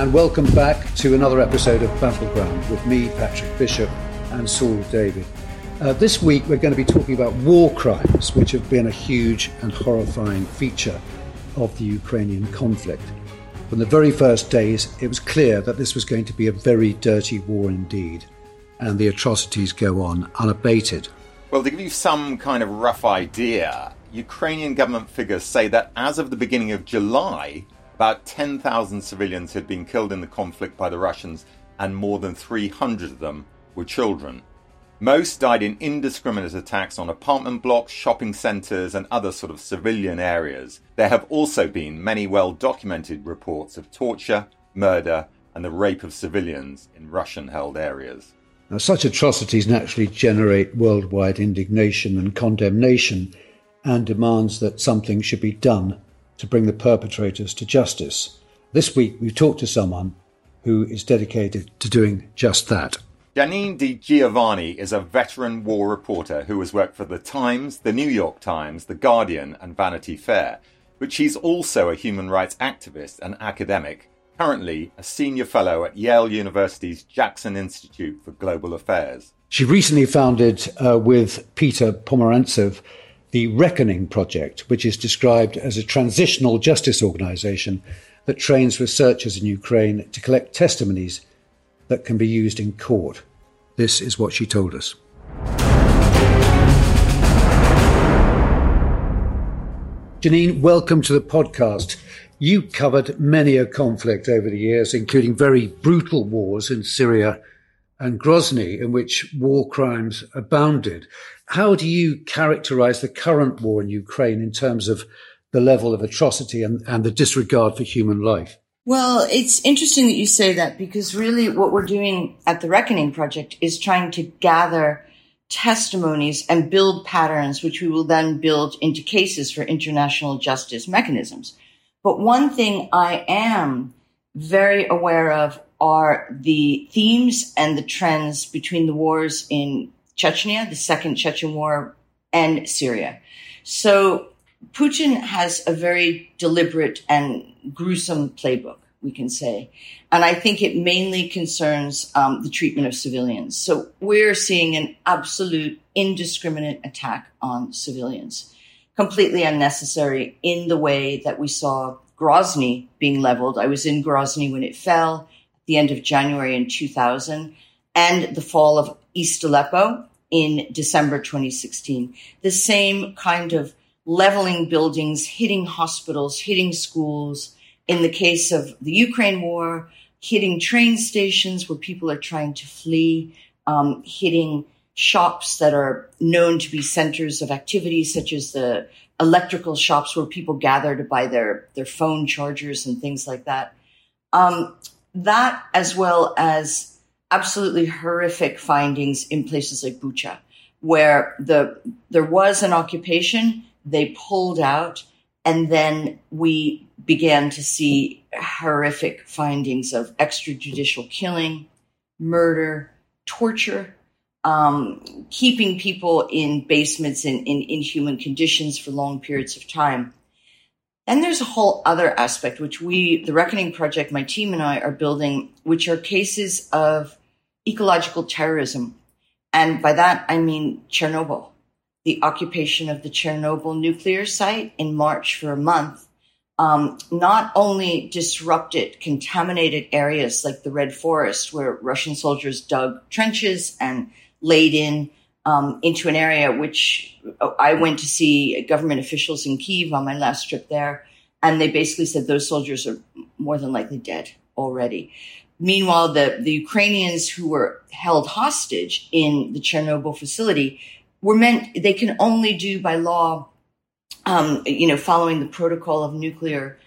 and welcome back to another episode of Battleground with me, Patrick Bishop, and Saul David. Uh, this week, we're going to be talking about war crimes, which have been a huge and horrifying feature of the Ukrainian conflict. From the very first days, it was clear that this was going to be a very dirty war indeed, and the atrocities go on unabated. Well, to give you some kind of rough idea, Ukrainian government figures say that as of the beginning of July, about 10,000 civilians had been killed in the conflict by the Russians, and more than 300 of them were children. Most died in indiscriminate attacks on apartment blocks, shopping centres, and other sort of civilian areas. There have also been many well documented reports of torture, murder, and the rape of civilians in Russian held areas. Now, such atrocities naturally generate worldwide indignation and condemnation and demands that something should be done to bring the perpetrators to justice. This week, we've talked to someone who is dedicated to doing just that. Janine Di Giovanni is a veteran war reporter who has worked for The Times, The New York Times, The Guardian, and Vanity Fair. But she's also a human rights activist and academic, currently a senior fellow at Yale University's Jackson Institute for Global Affairs. She recently founded, uh, with Peter Pomerantsev, the Reckoning Project, which is described as a transitional justice organization that trains researchers in Ukraine to collect testimonies that can be used in court. This is what she told us. Janine, welcome to the podcast. You covered many a conflict over the years, including very brutal wars in Syria and Grozny, in which war crimes abounded. How do you characterize the current war in Ukraine in terms of the level of atrocity and, and the disregard for human life? Well, it's interesting that you say that because really what we're doing at the Reckoning Project is trying to gather testimonies and build patterns, which we will then build into cases for international justice mechanisms. But one thing I am very aware of are the themes and the trends between the wars in Chechnya, the second Chechen war, and Syria. So Putin has a very deliberate and gruesome playbook, we can say. And I think it mainly concerns um, the treatment of civilians. So we're seeing an absolute indiscriminate attack on civilians, completely unnecessary in the way that we saw Grozny being leveled. I was in Grozny when it fell the end of January in 2000 and the fall of East Aleppo in December 2016. The same kind of leveling buildings, hitting hospitals, hitting schools. In the case of the Ukraine war, hitting train stations where people are trying to flee, um, hitting shops that are known to be centers of activity, such as the electrical shops where people gather to buy their, their phone chargers and things like that. Um, that, as well as absolutely horrific findings in places like Bucha, where the there was an occupation, they pulled out, and then we began to see horrific findings of extrajudicial killing, murder, torture, um, keeping people in basements in, in inhuman conditions for long periods of time. And there's a whole other aspect, which we, the Reckoning Project, my team and I are building, which are cases of ecological terrorism. And by that, I mean Chernobyl, the occupation of the Chernobyl nuclear site in March for a month. um, not only disrupted contaminated areas like the Red Forest, where Russian soldiers dug trenches and laid in um, into an area which I went to see government officials in Kiev on my last trip there, and they basically said those soldiers are more than likely dead already. Meanwhile, the, the Ukrainians who were held hostage in the Chernobyl facility were meant, they can only do by law um, you know, following the protocol of nuclear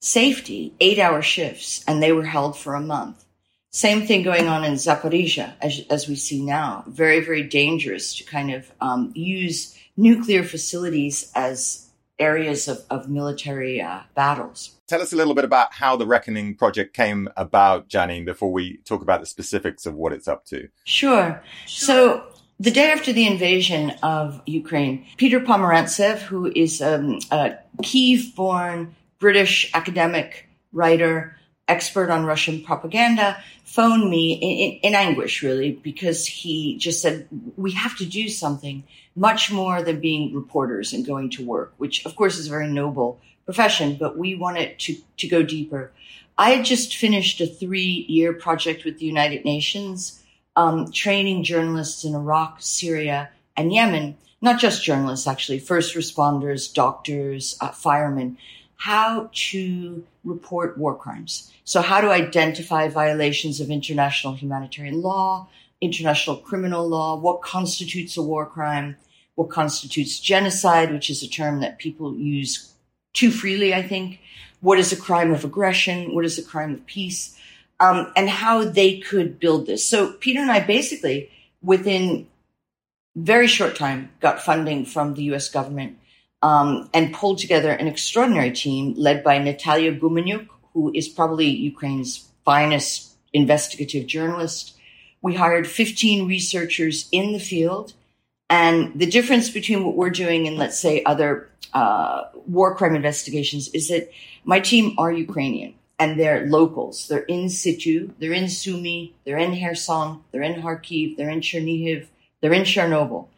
safety, eight hour shifts, and they were held for a month. Same thing going on in Zaporizhia, as, as we see now. Very, very dangerous to kind of um, use nuclear facilities as areas of, of military uh, battles. Tell us a little bit about how the Reckoning project came about, Janine, before we talk about the specifics of what it's up to. Sure. So the day after the invasion of Ukraine, Peter Pomerantsev, who is um, a Kiev born British academic writer, expert on Russian propaganda, phoned me in, in, in, anguish, really, because he just said, we have to do something much more than being reporters and going to work, which of course is a very noble profession, but we wanted to, to go deeper. I had just finished a three year project with the United Nations um, training journalists in Iraq, Syria, and Yemen, not just journalists, actually, first responders, doctors, uh, firemen, how to report war crimes. So, how to identify violations of international humanitarian law, international criminal law, what constitutes a war crime, what constitutes genocide, which is a term that people use too freely, I think. What is a crime of aggression? What is a crime of peace? um, and how they could build this. So Peter and I basically, within very short time, got funding from the U.S. government um, and pulled together an extraordinary team led by Natalia Gumenyuk, who is probably Ukraine's finest investigative journalist. We hired 15 researchers in the field. And the difference between what we're doing and, let's say, other uh, war crime investigations is that my team are Ukrainian and they're locals. They're in situ. They're in Sumy. They're in Kherson. They're in Kharkiv. They're in Chernihiv. They're in Chernobyl.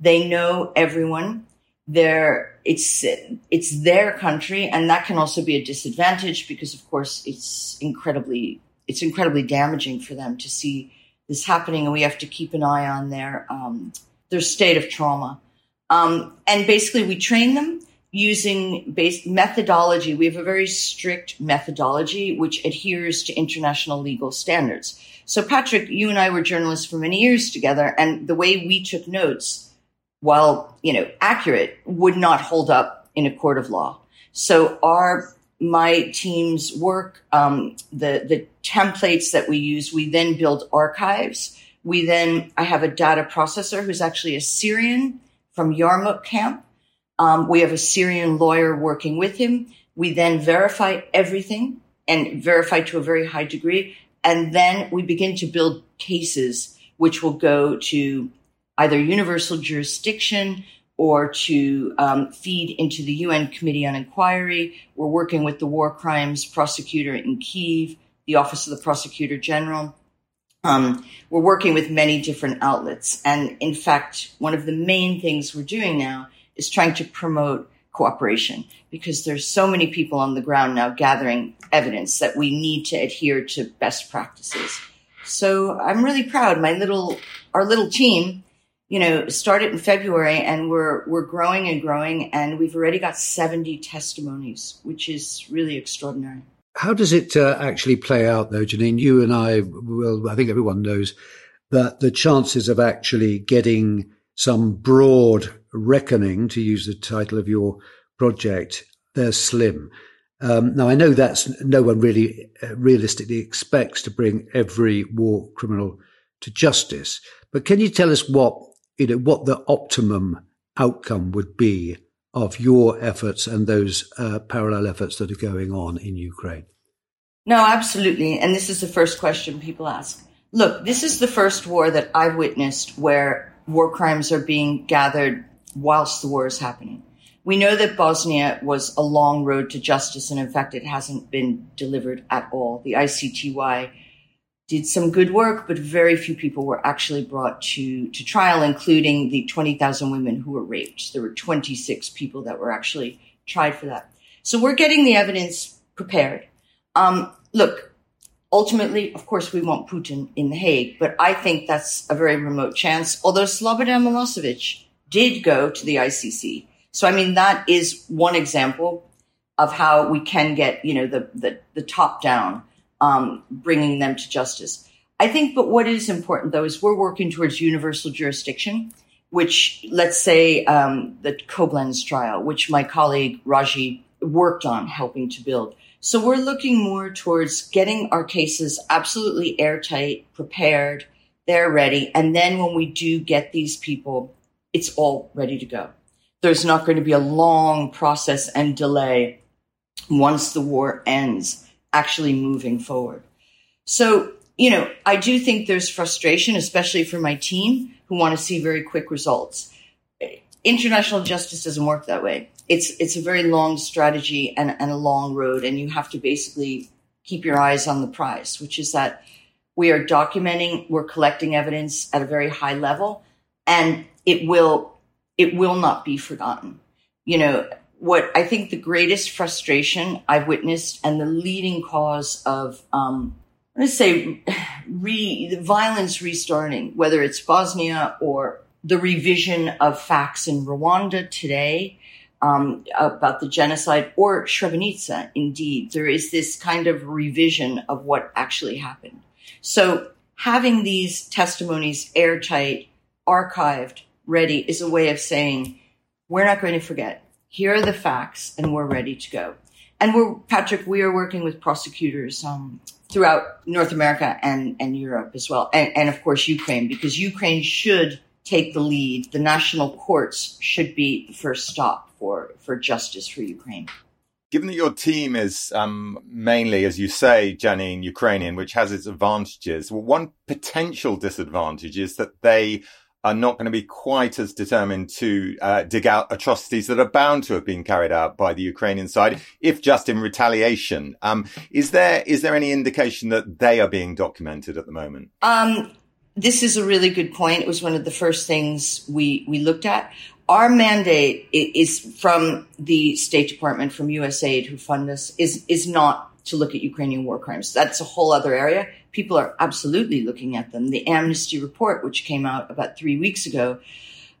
They know everyone. They're, it's, it's their country. And that can also be a disadvantage because, of course, it's incredibly, it's incredibly damaging for them to see this happening. And we have to keep an eye on their, um, their state of trauma. Um, and basically we train them using based methodology. We have a very strict methodology which adheres to international legal standards. So Patrick, you and I were journalists for many years together and the way we took notes, while, you know, accurate, would not hold up in a court of law. So our my team's work, um, the the templates that we use, we then build archives. We then I have a data processor who's actually a Syrian from Yarmouk camp um, we have a Syrian lawyer working with him. We then verify everything and verify to a very high degree. And then we begin to build cases which will go to either universal jurisdiction or to um, feed into the UN Committee on Inquiry. We're working with the war crimes prosecutor in Kiev, the Office of the Prosecutor General. Um, we're working with many different outlets. And in fact, one of the main things we're doing now is trying to promote cooperation because there's so many people on the ground now gathering evidence that we need to adhere to best practices. So I'm really proud. My little, our little team, you know, started in February and we're, we're growing and growing and we've already got 70 testimonies, which is really extraordinary. How does it uh, actually play out though, Janine? You and I, well, I think everyone knows that the chances of actually getting some broad reckoning, to use the title of your project, they're slim. Um, now, I know that's no one really uh, realistically expects to bring every war criminal to justice, but can you tell us what you know what the optimum outcome would be of your efforts and those uh, parallel efforts that are going on in Ukraine? No, absolutely. And this is the first question people ask. Look, this is the first war that I've witnessed where war crimes are being gathered whilst the war is happening. We know that Bosnia was a long road to justice, and in fact, it hasn't been delivered at all. The ICTY did some good work, but very few people were actually brought to, to trial, including the 20,000 women who were raped. There were 26 people that were actually tried for that. So we're getting the evidence prepared. Um, look, ultimately, of course, we want Putin in The Hague, but I think that's a very remote chance. Although Slobodan Milosevic did go to the ICC. So, I mean, that is one example of how we can get, you know, the, the, the top down, um, bringing them to justice. I think, but what is important though is we're working towards universal jurisdiction, which let's say, um, the Koblenz trial, which my colleague Raji worked on helping to build. So we're looking more towards getting our cases absolutely airtight, prepared, they're ready. And then when we do get these people, it's all ready to go. There's not going to be a long process and delay once the war ends, actually moving forward. So, you know, I do think there's frustration, especially for my team who want to see very quick results. International justice doesn't work that way. It's, it's a very long strategy and, and a long road. And you have to basically keep your eyes on the prize, which is that we are documenting, we're collecting evidence at a very high level and it will, it will not be forgotten. You know, what I think the greatest frustration I've witnessed and the leading cause of, um, I'm going to say re, the violence restarting, whether it's Bosnia or the revision of facts in Rwanda today, um, about the genocide or Srebrenica. Indeed, there is this kind of revision of what actually happened. So having these testimonies airtight, archived, ready is a way of saying, we're not going to forget here are the facts and we're ready to go. And we're, Patrick, we are working with prosecutors, um, throughout North America and, and Europe as well. And, and of course, Ukraine, because Ukraine should take the lead. The national courts should be the first stop for, for justice for Ukraine. Given that your team is um, mainly, as you say, Janine, Ukrainian, which has its advantages, well, one potential disadvantage is that they are not going to be quite as determined to uh, dig out atrocities that are bound to have been carried out by the Ukrainian side, if just in retaliation. Um, is there is there any indication that they are being documented at the moment? Um, this is a really good point. It was one of the first things we we looked at. Our mandate is from the State Department, from USAID, who fund us, is is not to look at Ukrainian war crimes. That's a whole other area people are absolutely looking at them. The Amnesty report, which came out about three weeks ago,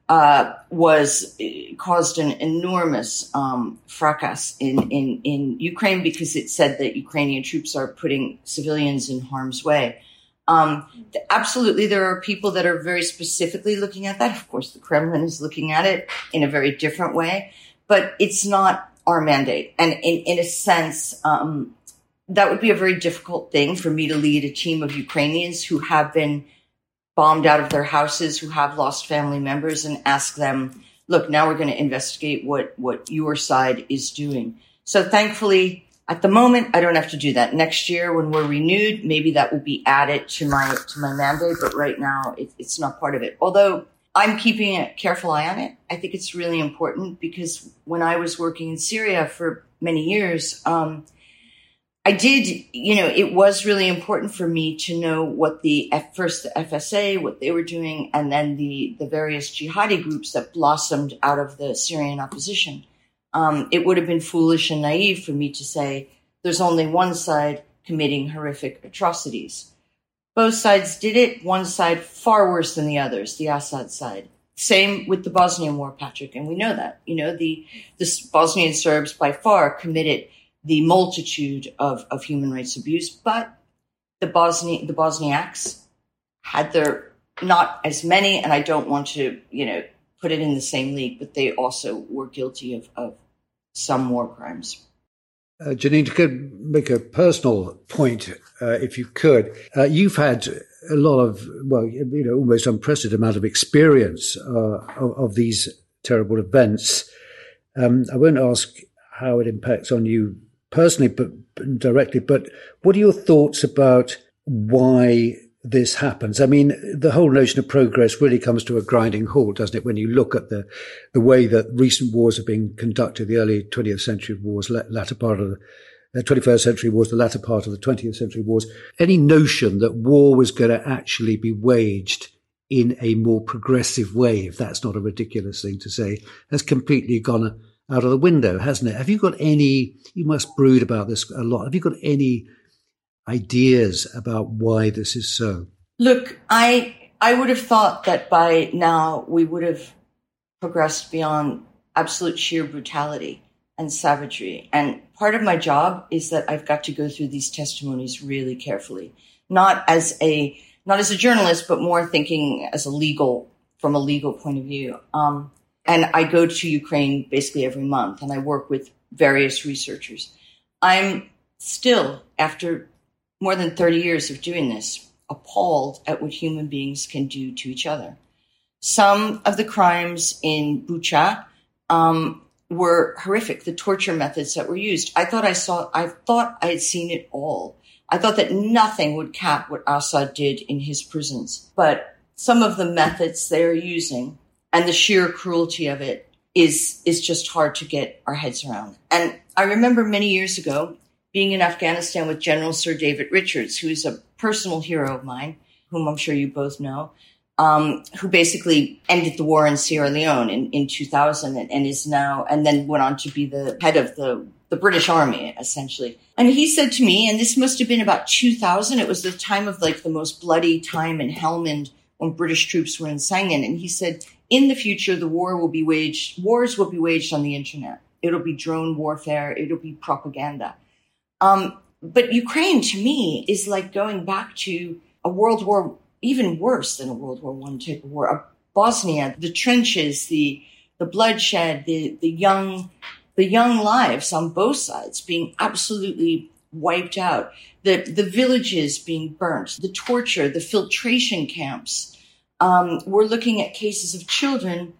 uh, was caused an enormous um, fracas in, in, in Ukraine because it said that Ukrainian troops are putting civilians in harm's way. Um, absolutely, there are people that are very specifically looking at that. Of course, the Kremlin is looking at it in a very different way, but it's not our mandate. And in, in a sense, um, that would be a very difficult thing for me to lead a team of Ukrainians who have been bombed out of their houses, who have lost family members and ask them, look, now we're going to investigate what, what your side is doing. So thankfully, at the moment, I don't have to do that. Next year, when we're renewed, maybe that will be added to my, to my mandate. But right now, it, it's not part of it. Although I'm keeping a careful eye on it. I think it's really important because when I was working in Syria for many years, um, I did, you know, it was really important for me to know what the first the FSA, what they were doing, and then the the various jihadi groups that blossomed out of the Syrian opposition. Um, it would have been foolish and naive for me to say there's only one side committing horrific atrocities. Both sides did it. One side far worse than the others, the Assad side. Same with the Bosnian war, Patrick, and we know that. You know, the the Bosnian Serbs by far committed the multitude of, of human rights abuse, but the Bosnia, the Bosniaks had their not as many, and I don't want to, you know, put it in the same league, but they also were guilty of, of some war crimes. Uh, Janine, to make a personal point, uh, if you could, uh, you've had a lot of, well, you know, almost unprecedented amount of experience uh, of, of, these terrible events. Um, I won't ask how it impacts on you personally, but directly. But what are your thoughts about why this happens? I mean, the whole notion of progress really comes to a grinding halt, doesn't it? When you look at the the way that recent wars have been conducted, the early 20th century wars, latter part of the uh, the 21st century wars, the latter part of the 20th century wars, any notion that war was going to actually be waged in a more progressive way, if that's not a ridiculous thing to say, has completely gone out of the window, hasn't it? Have you got any, you must brood about this a lot. Have you got any ideas about why this is so? Look, I, I would have thought that by now we would have progressed beyond absolute sheer brutality and savagery. And part of my job is that I've got to go through these testimonies really carefully, not as a, not as a journalist, but more thinking as a legal, from a legal point of view. Um, and I go to Ukraine basically every month and I work with various researchers. I'm still, after more than 30 years of doing this, appalled at what human beings can do to each other. Some of the crimes in Bucha um, were horrific. The torture methods that were used. I thought I saw. I thought I had seen it all. I thought that nothing would cap what Assad did in his prisons. But some of the methods they are using and the sheer cruelty of it is is just hard to get our heads around. And I remember many years ago being in Afghanistan with General Sir David Richards, who is a personal hero of mine, whom I'm sure you both know, um, who basically ended the war in Sierra Leone in, in 2000 and, and is now, and then went on to be the head of the, the British Army, essentially. And he said to me, and this must have been about 2000, it was the time of like the most bloody time in Helmand when British troops were in Sangin. And he said, in the future, the war will be waged, wars will be waged on the internet. It'll be drone warfare. It'll be propaganda. Um, but Ukraine to me is like going back to a World War, even worse than a World War One type of war. A Bosnia, the trenches, the the bloodshed, the the young the young lives on both sides being absolutely wiped out, the the villages being burnt, the torture, the filtration camps. Um, we're looking at cases of children,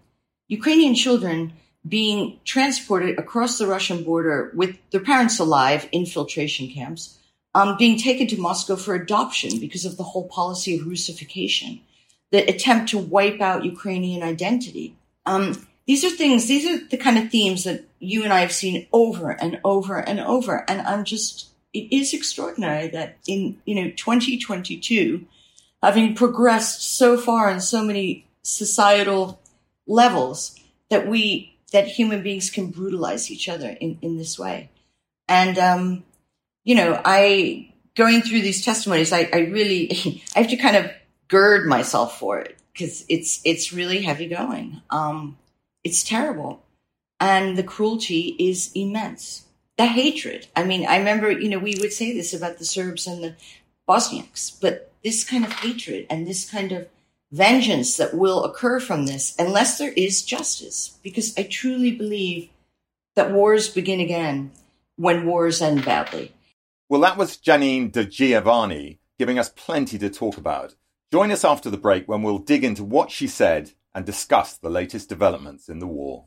Ukrainian children being transported across the Russian border with their parents alive in filtration camps, um, being taken to Moscow for adoption because of the whole policy of Russification, the attempt to wipe out Ukrainian identity. Um, these are things, these are the kind of themes that you and I have seen over and over and over. And I'm just, it is extraordinary that in, you know, 2022, having progressed so far in so many societal levels, that we that human beings can brutalize each other in, in this way. And, um, you know, I, going through these testimonies, I, I really, I have to kind of gird myself for it because it's, it's really heavy going. Um, it's terrible. And the cruelty is immense. The hatred. I mean, I remember, you know, we would say this about the Serbs and the Bosniaks, but this kind of hatred and this kind of vengeance that will occur from this unless there is justice. Because I truly believe that wars begin again when wars end badly. Well, that was Janine Di Giovanni giving us plenty to talk about. Join us after the break when we'll dig into what she said and discuss the latest developments in the war.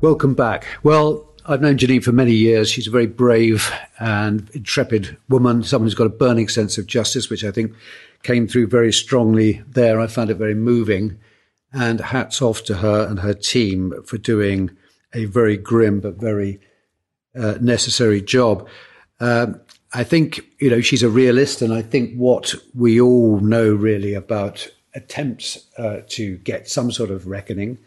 Welcome back. Well, I've known Janine for many years. She's a very brave and intrepid woman, someone who's got a burning sense of justice, which I think came through very strongly there. I found it very moving. And hats off to her and her team for doing a very grim but very uh, necessary job. Um, I think, you know, she's a realist. And I think what we all know really about attempts uh, to get some sort of reckoning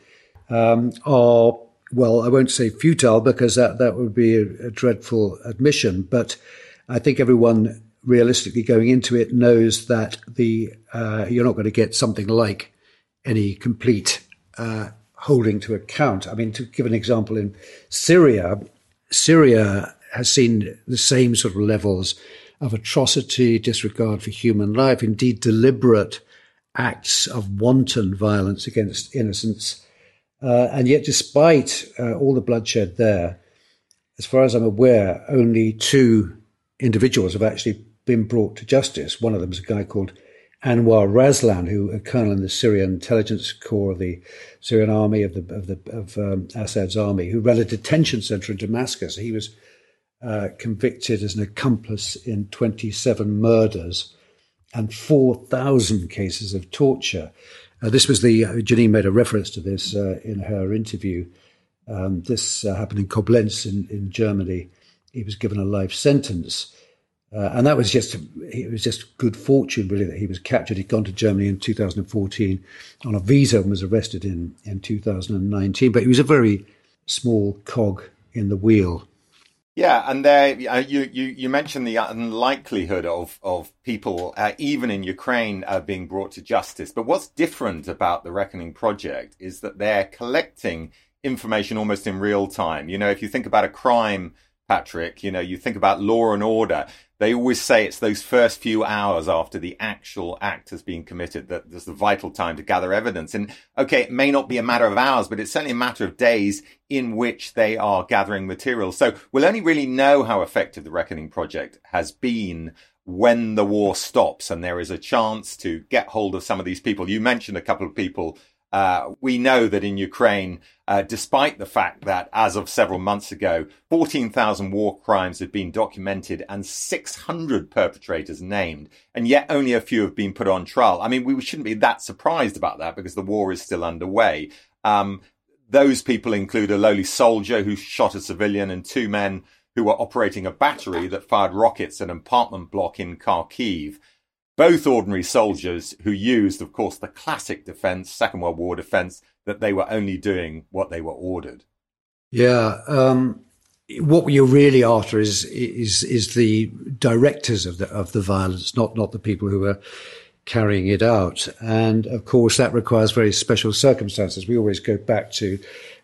um, are well, I won't say futile because that, that would be a, a dreadful admission, but I think everyone realistically going into it knows that the uh, you're not going to get something like any complete uh, holding to account. I mean, to give an example, in Syria, Syria has seen the same sort of levels of atrocity, disregard for human life, indeed deliberate acts of wanton violence against innocents uh, and yet, despite uh, all the bloodshed there, as far as I'm aware, only two individuals have actually been brought to justice. One of them is a guy called Anwar Raslan, who a colonel in the Syrian intelligence corps of the Syrian army of the of the of um, Assad's army, who ran a detention center in Damascus. He was uh, convicted as an accomplice in 27 murders and 4,000 cases of torture. Uh, this was the, uh, Janine made a reference to this uh, in her interview. Um, this uh, happened in Koblenz in, in Germany. He was given a life sentence. Uh, and that was just, it was just good fortune, really, that he was captured. He'd gone to Germany in 2014 on a visa and was arrested in, in 2019. But he was a very small cog in the wheel yeah, and there you you you mentioned the unlikelihood of of people uh, even in Ukraine uh, being brought to justice. But what's different about the Reckoning Project is that they're collecting information almost in real time. You know, if you think about a crime, Patrick, you know, you think about law and order they always say it's those first few hours after the actual act has been committed that there's the vital time to gather evidence. And okay, it may not be a matter of hours, but it's certainly a matter of days in which they are gathering material. So we'll only really know how effective the Reckoning Project has been when the war stops and there is a chance to get hold of some of these people. You mentioned a couple of people uh, we know that in Ukraine, uh, despite the fact that as of several months ago, 14,000 war crimes have been documented and 600 perpetrators named, and yet only a few have been put on trial. I mean, we shouldn't be that surprised about that because the war is still underway. Um, those people include a lowly soldier who shot a civilian and two men who were operating a battery that fired rockets at an apartment block in Kharkiv both ordinary soldiers who used, of course, the classic defense, Second World War defense, that they were only doing what they were ordered. Yeah. Um, what you're really after is is is the directors of the of the violence, not not the people who are carrying it out. And of course, that requires very special circumstances. We always go back to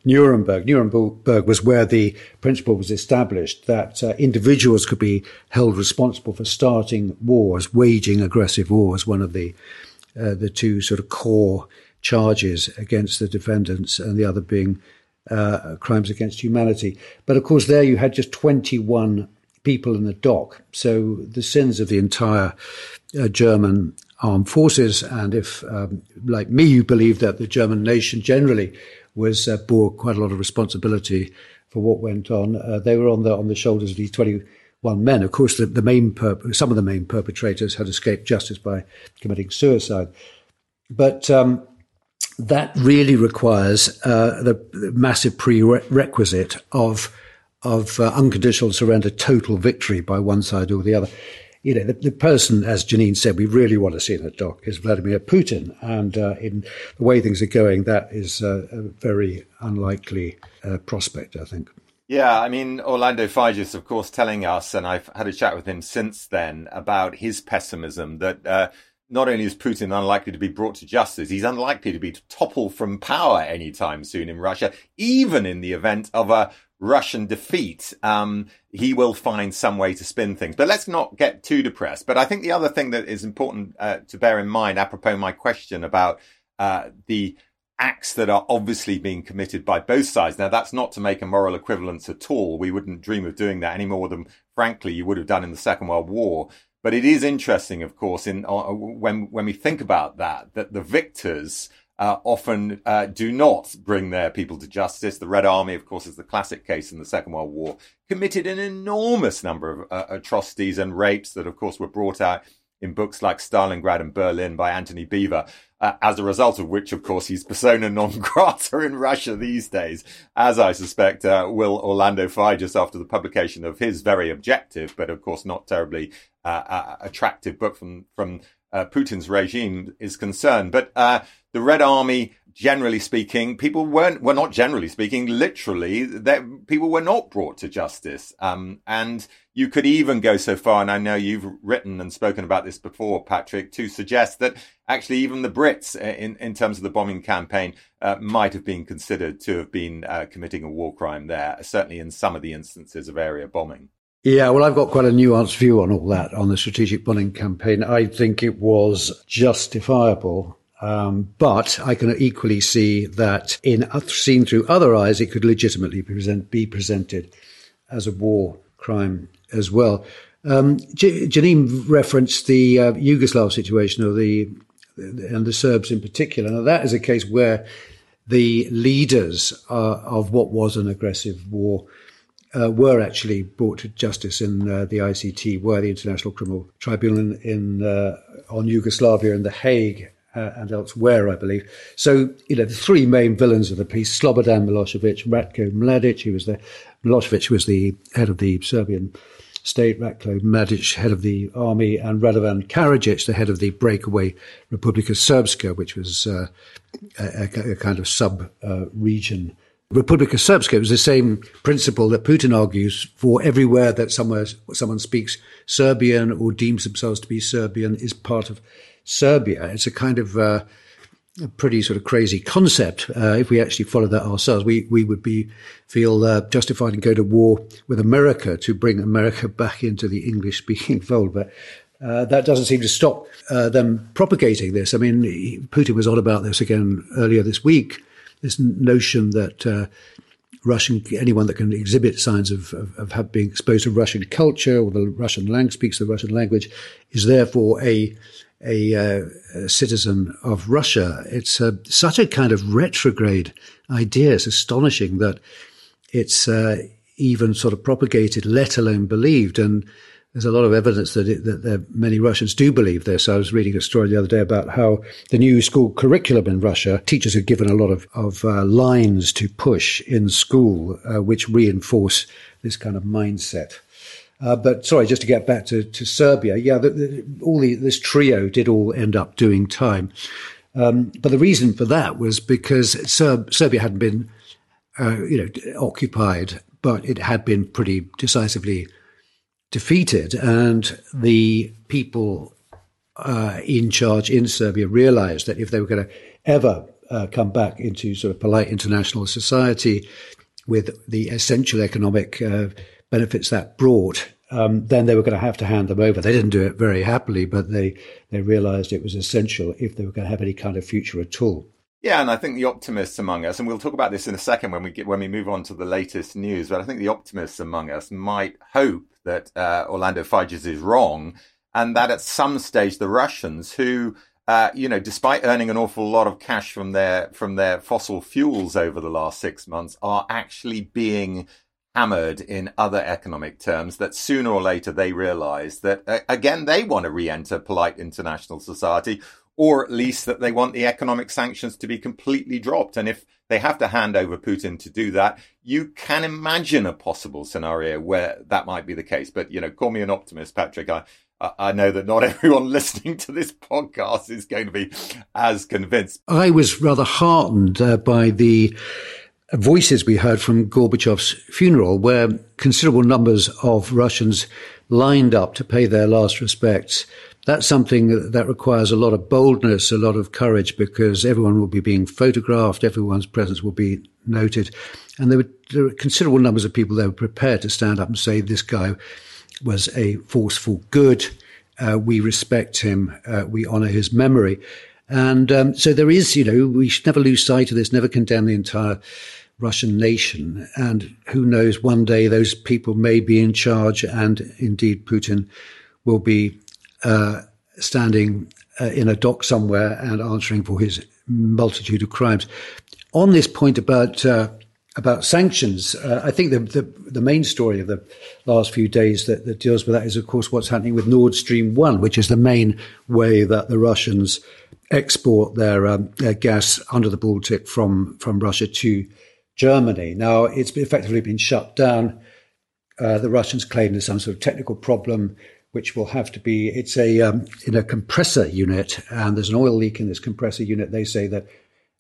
Nuremberg. Nuremberg was where the principle was established that uh, individuals could be held responsible for starting wars, waging aggressive wars. One of the uh, the two sort of core charges against the defendants, and the other being uh, crimes against humanity. But of course, there you had just 21 people in the dock. So the sins of the entire uh, German armed forces, and if, um, like me, you believe that the German nation generally was uh, bore quite a lot of responsibility for what went on. Uh, they were on the on the shoulders of these twenty one men. Of course, the, the main perp- some of the main perpetrators had escaped justice by committing suicide, but. Um, that really requires uh, the, the, massive prerequisite of of uh, unconditional surrender, total victory by one side or the other you know, the, the, person, as Janine said, we really want to see in the dock is Vladimir Putin. And uh, in the way things are going, that is uh, a very unlikely uh, prospect, I think. Yeah, I mean, Orlando Figes, of course, telling us, and I've had a chat with him since then about his pessimism that uh, not only is Putin unlikely to be brought to justice, he's unlikely to be toppled from power anytime soon in Russia, even in the event of a Russian defeat, um, he will find some way to spin things. But let's not get too depressed. But I think the other thing that is important uh, to bear in mind, apropos my question about uh, the acts that are obviously being committed by both sides. Now, that's not to make a moral equivalence at all. We wouldn't dream of doing that any more than, frankly, you would have done in the Second World War. But it is interesting, of course, in uh, when when we think about that, that the victors uh, often uh, do not bring their people to justice. The Red Army, of course, is the classic case in the Second World War, committed an enormous number of uh, atrocities and rapes that, of course, were brought out in books like Stalingrad and Berlin by Antony Beevor, uh, as a result of which, of course, he's persona non grata in Russia these days, as I suspect uh, will Orlando Figes after the publication of his very objective, but of course not terribly uh, attractive book from from Putin's regime is concerned. But the Red Army, generally speaking, people weren't, well, not generally speaking, literally, that people were not brought to justice. Um, and you could even go so far, and I know you've written and spoken about this before, Patrick, to suggest that actually even the Brits, uh, in, in terms of the bombing campaign, uh, might have been considered to have been uh, committing a war crime there, certainly in some of the instances of area bombing. Yeah, well, I've got quite a nuanced view on all that, on the strategic bombing campaign. I think it was justifiable um, but I can equally see that in seen through other eyes, it could legitimately present, be presented as a war crime as well. Um, J- Janine referenced the uh, Yugoslav situation, or the and the Serbs in particular. Now that is a case where the leaders uh, of what was an aggressive war uh, were actually brought to justice in uh, the ICT, were the International Criminal Tribunal in, in uh, on Yugoslavia in The Hague uh, and elsewhere, I believe. So, you know, the three main villains of the piece, Slobodan Milosevic, Ratko Mladic, who was the, Milosevic was the head of the Serbian state, Ratko Mladic, head of the army, and Radovan Karadzic, the head of the breakaway Republika Srpska, which was uh, a, a, kind of sub-region. Republika Srpska was the same principle that Putin argues for everywhere that somewhere someone speaks Serbian or deems themselves to be Serbian is part of Serbia. It's a kind of uh, a pretty sort of crazy concept. Uh, if we actually follow that ourselves, we we would be feel uh, justified and go to war with America to bring America back into the English speaking fold, but. Uh, that doesn't seem to stop uh, them propagating this. I mean, Putin was on about this again earlier this week. This notion that uh, Russian anyone that can exhibit signs of, of, of being exposed to Russian culture or the Russian language speaks the Russian language is therefore a a, uh, a citizen of Russia. It's uh, such a kind of retrograde idea. It's astonishing that it's uh, even sort of propagated, let alone believed. And there's a lot of evidence that, it, that, that many Russians do believe this. I was reading a story the other day about how the new school curriculum in Russia, teachers are given a lot of, of uh, lines to push in school, uh, which reinforce this kind of mindset. Uh, but sorry, just to get back to, to Serbia, yeah, the, the, all the, this trio did all end up doing time. Um, but the reason for that was because Serb, Serbia hadn't been, uh, you know, occupied, but it had been pretty decisively defeated, and the people uh, in charge in Serbia realized that if they were going to ever uh, come back into sort of polite international society with the essential economic uh, benefits that brought, um, then they were going to have to hand them over. They didn't do it very happily, but they, they realized it was essential if they were going to have any kind of future at all. Yeah, and I think the optimists among us, and we'll talk about this in a second when we get when we move on to the latest news. But I think the optimists among us might hope that uh, Orlando Figes is wrong, and that at some stage the Russians, who uh, you know, despite earning an awful lot of cash from their from their fossil fuels over the last six months, are actually being hammered in other economic terms that sooner or later they realize that uh, again they want to re-enter polite international society or at least that they want the economic sanctions to be completely dropped and if they have to hand over Putin to do that you can imagine a possible scenario where that might be the case but you know call me an optimist Patrick I I know that not everyone listening to this podcast is going to be as convinced. I was rather heartened uh, by the voices we heard from Gorbachev's funeral, where considerable numbers of Russians lined up to pay their last respects. That's something that requires a lot of boldness, a lot of courage, because everyone will be being photographed, everyone's presence will be noted. And there were, there were considerable numbers of people that were prepared to stand up and say, this guy was a forceful good. Uh, we respect him. Uh, we honor his memory. And um, so there is, you know, we should never lose sight of this, never condemn the entire Russian nation. And who knows, one day those people may be in charge, and indeed Putin will be uh, standing uh, in a dock somewhere and answering for his multitude of crimes. On this point about uh, about sanctions, uh, I think the, the, the main story of the last few days that, that deals with that is, of course, what's happening with Nord Stream One, which is the main way that the Russians export their, um, their gas under the Baltic from from Russia to Germany. Now it's effectively been shut down. Uh, the Russians claim there's some sort of technical problem which will have to be it's a um, in a compressor unit and there's an oil leak in this compressor unit they say that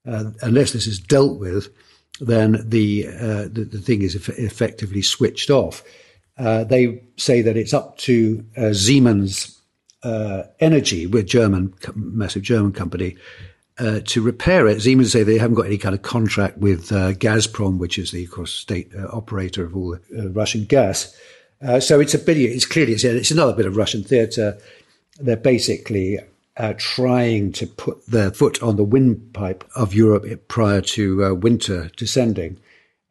uh, unless this is dealt with then the uh, the, the, thing is effectively switched off uh, they say that it's up to uh, Siemens uh, Energy with German massive German company uh, to repair it. Siemens say they haven't got any kind of contract with Gazprom, which is the, of course, state operator of all Russian gas. Uh, so it's a bit, it's clearly, it's, it's another bit of Russian theatre. They're basically uh, trying to put their foot on the windpipe of Europe prior to uh, winter descending.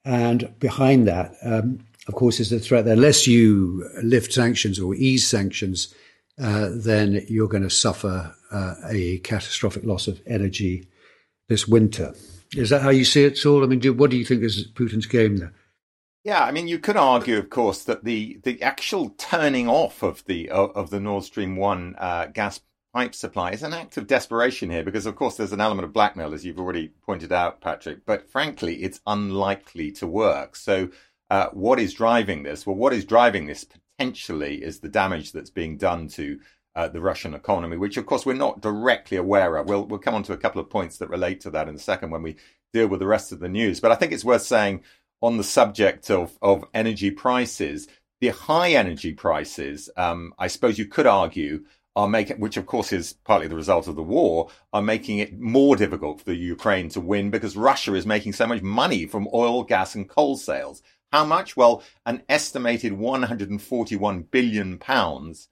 And behind that, um, of course, is the threat that unless you lift sanctions or ease sanctions, uh, then you're going to suffer uh, a catastrophic loss of energy this winter. Is that how you see it, Saul? I mean, do, what do you think is Putin's game there? Yeah, I mean, you could argue, of course, that the, the actual turning off of the of the Nord Stream one uh, gas pipe supply is an act of desperation here, because of course there's an element of blackmail, as you've already pointed out, Patrick. But frankly, it's unlikely to work. So, uh, what is driving this? Well, what is driving this potentially is the damage that's being done to uh, the Russian economy, which of course we're not directly aware of. We'll we'll come on to a couple of points that relate to that in a second when we deal with the rest of the news. But I think it's worth saying on the subject of, of energy prices, the high energy prices, um, I suppose you could argue, are making, which of course is partly the result of the war, are making it more difficult for the Ukraine to win because Russia is making so much money from oil, gas, and coal sales. How much? Well, an estimated 141 billion pounds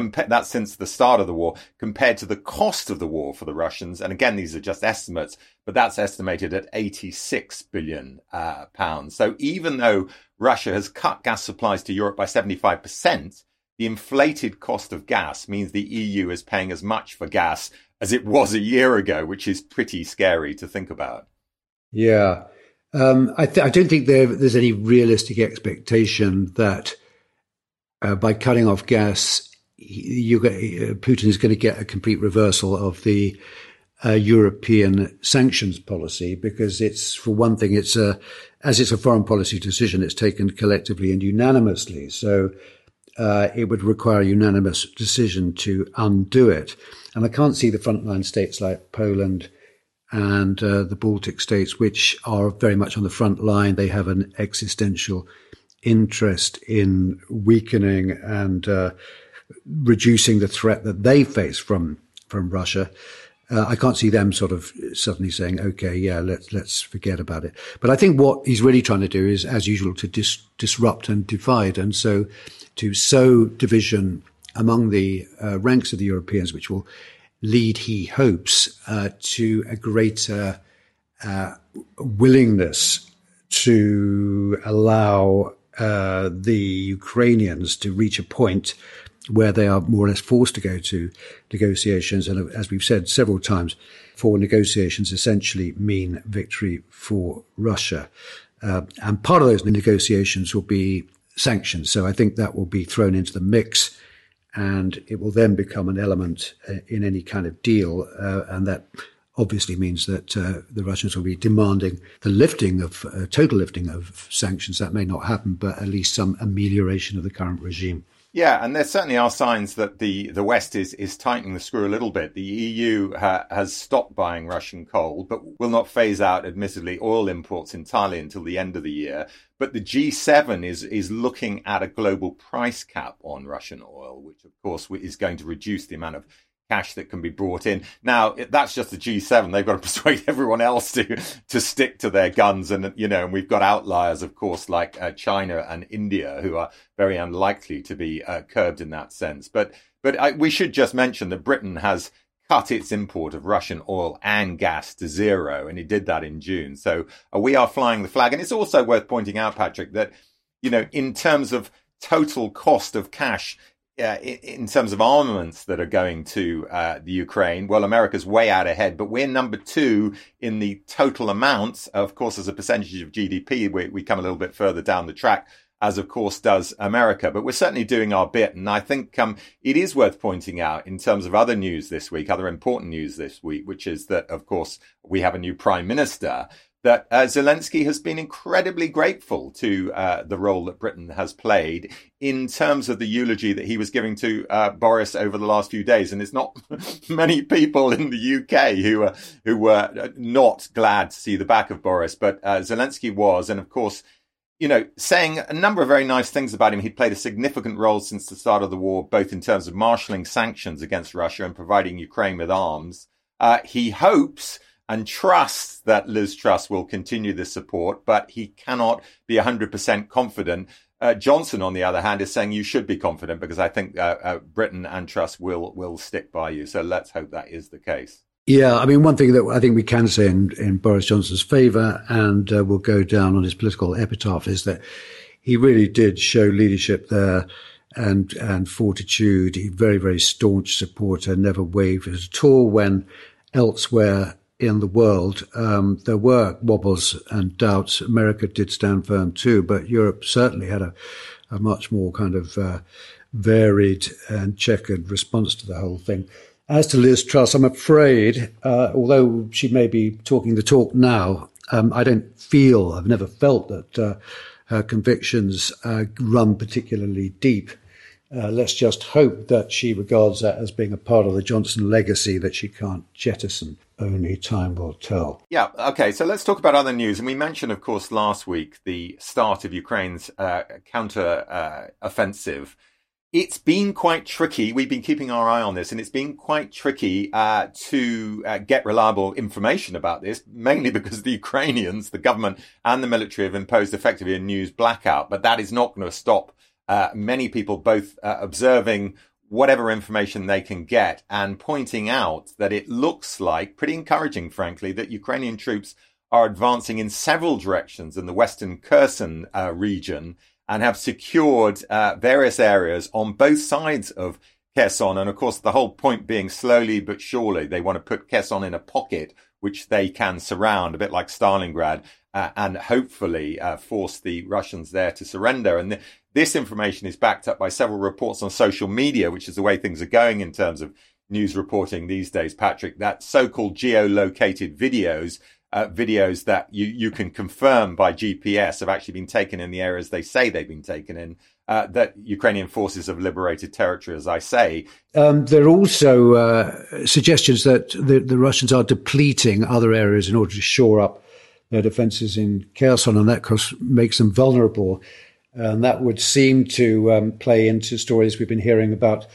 Compa- since the start of the war, compared to the cost of the war for the Russians. And again, these are just estimates, but that's estimated at 86 billion uh, pounds. So even though Russia has cut gas supplies to Europe by 75%, the inflated cost of gas means the EU is paying as much for gas as it was a year ago, which is pretty scary to think about. Yeah. Um, I, th- I, don't think there, there's any realistic expectation that uh, by cutting off gas you uh, Putin is going to get a complete reversal of the uh, European sanctions policy because it's, for one thing, it's a, as it's a foreign policy decision, it's taken collectively and unanimously. So uh, it would require a unanimous decision to undo it. And I can't see the frontline states like Poland and uh, the Baltic states, which are very much on the front line. They have an existential interest in weakening and uh, reducing the threat that they face from from Russia. Uh, I can't see them sort of suddenly saying, "Okay, yeah, let's let's forget about it." But I think what he's really trying to do is, as usual, to dis- disrupt and divide, and so to sow division among the uh, ranks of the Europeans, which will lead, he hopes, uh, to a greater uh, willingness to allow uh, the Ukrainians to reach a point where they are more or less forced to go to negotiations. And as we've said several times, for negotiations essentially mean victory for Russia. Uh, and part of those negotiations will be sanctions. So I think that will be thrown into the mix and it will then become an element uh, in any kind of deal. Uh, and that obviously means that uh, the Russians will be demanding the lifting of uh, total lifting of sanctions. That may not happen, but at least some amelioration of the current regime. Yeah, and there certainly are signs that the, the West is, is tightening the screw a little bit. The EU ha, has stopped buying Russian coal, but will not phase out, admittedly, oil imports entirely until the end of the year. But the G7 is, is looking at a global price cap on Russian oil, which of course is going to reduce the amount of cash that can be brought in. Now, that's just the G7. They've got to persuade everyone else to, to stick to their guns. And, you know, and we've got outliers, of course, like uh, China and India, who are very unlikely to be uh, curbed in that sense. But, but I, we should just mention that Britain has cut its import of Russian oil and gas to zero. And it did that in June. So uh, we are flying the flag. And it's also worth pointing out, Patrick, that, you know, in terms of total cost of cash, uh, in, terms of armaments that are going to uh, the Ukraine, well, America's way out ahead, but we're number two in the total amounts. Of course, as a percentage of GDP, we, we come a little bit further down the track as of course does America. But we're certainly doing our bit. And I think um, it is worth pointing out in terms of other news this week, other important news this week, which is that, of course, we have a new prime minister. That uh, Zelensky has been incredibly grateful to uh, the role that Britain has played in terms of the eulogy that he was giving to uh, Boris over the last few days. And it's not many people in the UK who are who were not glad to see the back of Boris, but uh, Zelensky was, and of course you know, saying a number of very nice things about him. He played a significant role since the start of the war, both in terms of marshalling sanctions against Russia and providing Ukraine with arms. Uh, he hopes and trusts that Liz Truss will continue this support, but he cannot be 100% confident. Uh, Johnson, on the other hand, is saying you should be confident because I think uh, uh Britain and Truss will will stick by you. So let's hope that is the case. Yeah, I mean, one thing that I think we can say in, in Boris Johnson's favour and uh, will go down on his political epitaph is that he really did show leadership there and and fortitude. He very very staunch supporter, never wavered at all when elsewhere in the world um, there were wobbles and doubts. America did stand firm too, but Europe certainly had a, a much more kind of uh, varied and checkered response to the whole thing. As to Liz Truss, I'm afraid, uh, although she may be talking the talk now, um, I don't feel, I've never felt that uh, her convictions uh, run particularly deep. Uh, let's just hope that she regards that as being a part of the Johnson legacy that she can't jettison. Only time will tell. Yeah, okay, so let's talk about other news. And we mentioned, of course, last week the start of Ukraine's uh, counter uh, offensive it's been quite tricky. We've been keeping our eye on this, and it's been quite tricky uh, to uh, get reliable information about this, mainly because the Ukrainians, the government, and the military have imposed effectively a news blackout. But that is not going to stop uh, many people both uh, observing whatever information they can get and pointing out that it looks like, pretty encouraging, frankly, that Ukrainian troops are advancing in several directions in the western Kherson uh, region and have secured uh, various areas on both sides of Kherson. And of course, the whole point being slowly but surely, they want to put Kherson in a pocket which they can surround, a bit like Stalingrad, uh, and hopefully uh, force the Russians there to surrender. And this information is backed up by several reports on social media, which is the way things are going in terms of news reporting these days, Patrick, that so-called geolocated videos uh, videos that you, you can confirm by GPS have actually been taken in the areas they say they've been taken in. Uh, that Ukrainian forces have liberated territory, as I say. Um, there are also uh, suggestions that the, the, Russians are depleting other areas in order to shore up their defenses in Kherson, and that, course, makes them vulnerable. And that would seem to um, play into stories we've been hearing about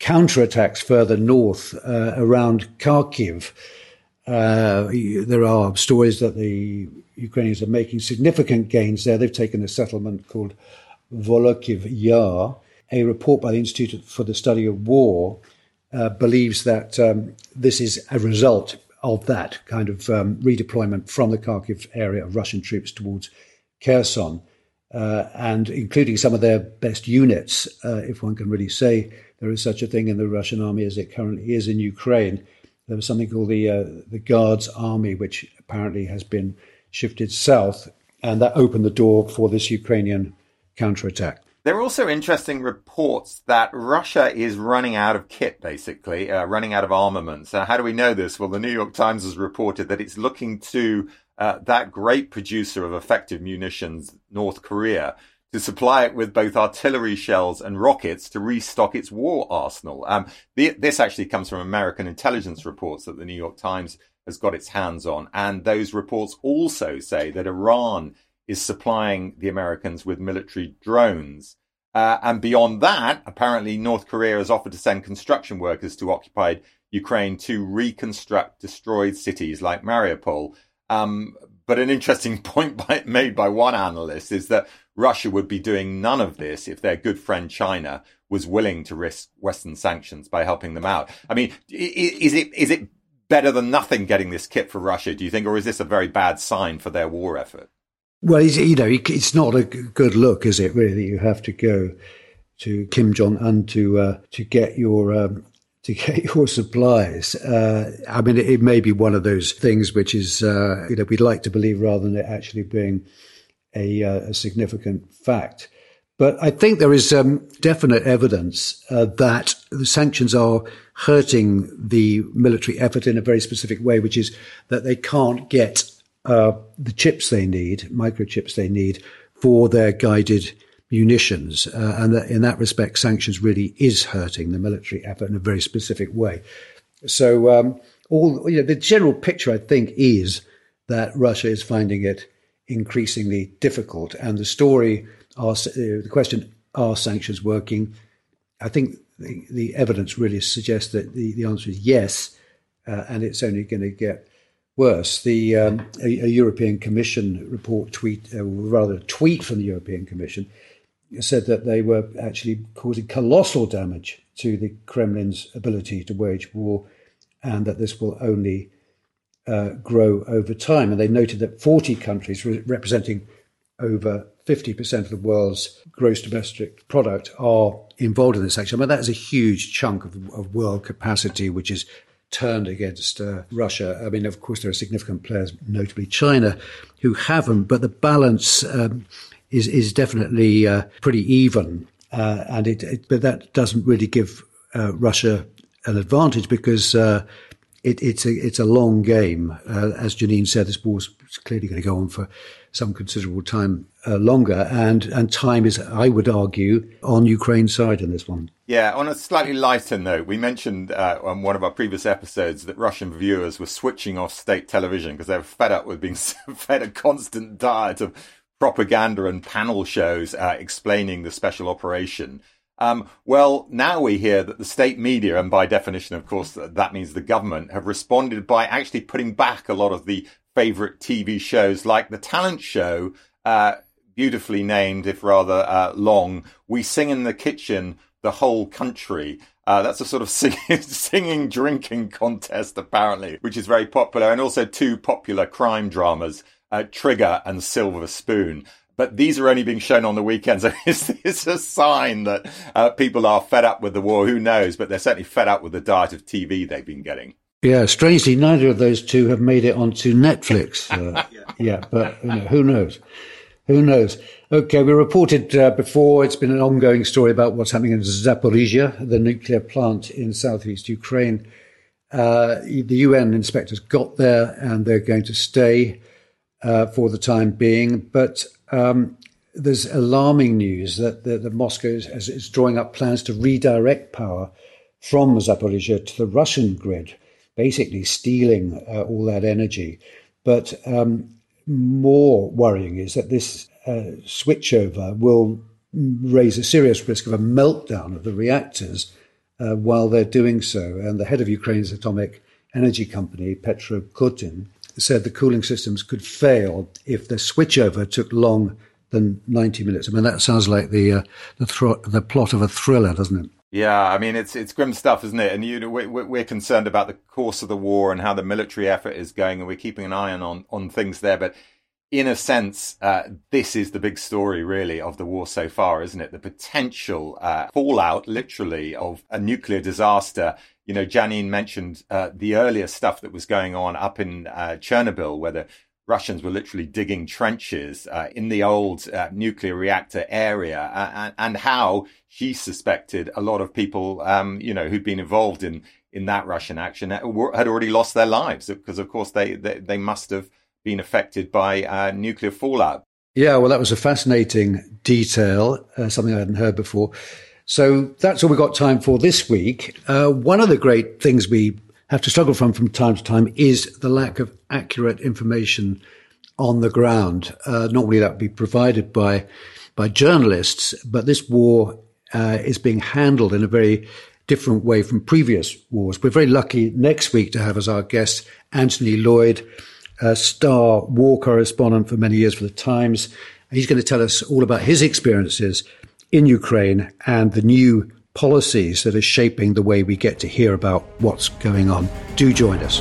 counterattacks further north uh, around Kharkiv. Uh, there are stories that the Ukrainians are making significant gains there. They've taken a settlement called Volokhiv Yar. A report by the Institute for the Study of War uh, believes that um, this is a result of that kind of um, redeployment from the Kharkiv area of Russian troops towards Kherson, uh, and including some of their best units, uh, if one can really say there is such a thing in the Russian army as it currently is in Ukraine there was something called the uh, the Guards Army, which apparently has been shifted south, and that opened the door for this Ukrainian counterattack. There are also interesting reports that Russia is running out of kit, basically, uh, running out of armaments. Uh, how do we know this? Well, the New York Times has reported that it's looking to uh, that great producer of effective munitions, North Korea, to supply it with both artillery shells and rockets to restock its war arsenal. Um, the, this actually comes from American intelligence reports that the New York Times has got its hands on. And those reports also say that Iran is supplying the Americans with military drones. Uh, and beyond that, apparently North Korea has offered to send construction workers to occupied Ukraine to reconstruct destroyed cities like Mariupol. Um, but an interesting point by, made by one analyst is that Russia would be doing none of this if their good friend China was willing to risk Western sanctions by helping them out. I mean, is it is it better than nothing getting this kit for Russia? Do you think, or is this a very bad sign for their war effort? Well, you know, it's not a good look, is it? Really, you have to go to Kim Jong Un to uh, to get your um, to get your supplies. Uh, I mean, it, it, may be one of those things which is uh, you know we'd like to believe rather than it actually being a, uh, a significant fact. But I think there is um, definite evidence uh, that the sanctions are hurting the military effort in a very specific way, which is that they can't get uh, the chips they need, microchips they need for their guided munitions. Uh, and that in that respect, sanctions really is hurting the military effort in a very specific way. So, um, all you know, the general picture, I think, is that Russia is finding it increasingly difficult. And the story, are, uh, the question, are sanctions working? I think the, the evidence really suggests that the, the answer is yes, uh, and it's only going to get worse. The um, a, a, European Commission report tweet, uh, rather a tweet from the European Commission, said that they were actually causing colossal damage to the Kremlin's ability to wage war, and that this will only uh, grow over time. And they noted that 40 countries re- representing over 50% of the world's gross domestic product are involved in this action. Mean, that is a huge chunk of, of world capacity, which is turned against uh, Russia. I mean, of course, there are significant players, notably China, who haven't, but the balance um, is is definitely uh, pretty even, uh, and it, it, but that doesn't really give uh, Russia an advantage because uh, it, it's a it's a long game. Uh, as Janine said, this war's clearly going to go on for some considerable time uh, longer, and and time is, I would argue, on Ukraine's side in this one. Yeah, on a slightly lighter note, we mentioned uh, on one of our previous episodes that Russian viewers were switching off state television because they were fed up with being fed a constant diet of propaganda and panel shows uh, explaining the special operation. Um, well, now we hear that the state media, and by definition, of course, that means the government, have responded by actually putting back a lot of the favorite TV shows, like the talent show, uh, beautifully named, if rather uh, long, We Sing in the Kitchen, the Whole Country. Uh, that's a sort of singing, singing, drinking contest, apparently, which is very popular, and also two popular crime dramas, uh, Trigger and Silver Spoon but these are only being shown on the weekends. So is this a sign that uh, people are fed up with the war? Who knows? But they're certainly fed up with the diet of TV they've been getting. Yeah, strangely, neither of those two have made it onto Netflix. Uh, yeah, but you know, who knows? Who knows? Okay, we reported uh, before, it's been an ongoing story about what's happening in Zaporizhia, the nuclear plant in southeast Ukraine. Uh, the UN inspectors got there and they're going to stay uh, for the time being. But um, there's alarming news that, that Moscow is, is, drawing up plans to redirect power from Zaporizhia to the Russian grid, basically stealing uh, all that energy. But um, more worrying is that this uh, switchover will raise a serious risk of a meltdown of the reactors uh, while they're doing so. And the head of Ukraine's atomic energy company, Petro Kotin, said the cooling systems could fail if the switchover took long than 90 minutes. I mean, that sounds like the uh, the, the plot of a thriller, doesn't it? Yeah, I mean, it's it's grim stuff, isn't it? And you know, we're, we're concerned about the course of the war and how the military effort is going, and we're keeping an eye on on things there. But in a sense, uh, this is the big story, really, of the war so far, isn't it? The potential uh, fallout, literally, of a nuclear disaster you know, Janine mentioned uh, the earlier stuff that was going on up in uh, Chernobyl, where the Russians were literally digging trenches uh, in the old uh, nuclear reactor area, and, and, how she suspected a lot of people, um, you know, who'd been involved in in that Russian action had already lost their lives because, of course, they they, they must have been affected by uh, nuclear fallout. Yeah, well, that was a fascinating detail, uh, something I hadn't heard before. So that's all we've got time for this week. Uh, one of the great things we have to struggle from from time to time is the lack of accurate information on the ground. Uh, normally that would be provided by by journalists, but this war uh, is being handled in a very different way from previous wars. We're very lucky next week to have as our guest Anthony Lloyd, a star war correspondent for many years for the Times. He's going to tell us all about his experiences in Ukraine and the new policies that are shaping the way we get to hear about what's going on. Do join us.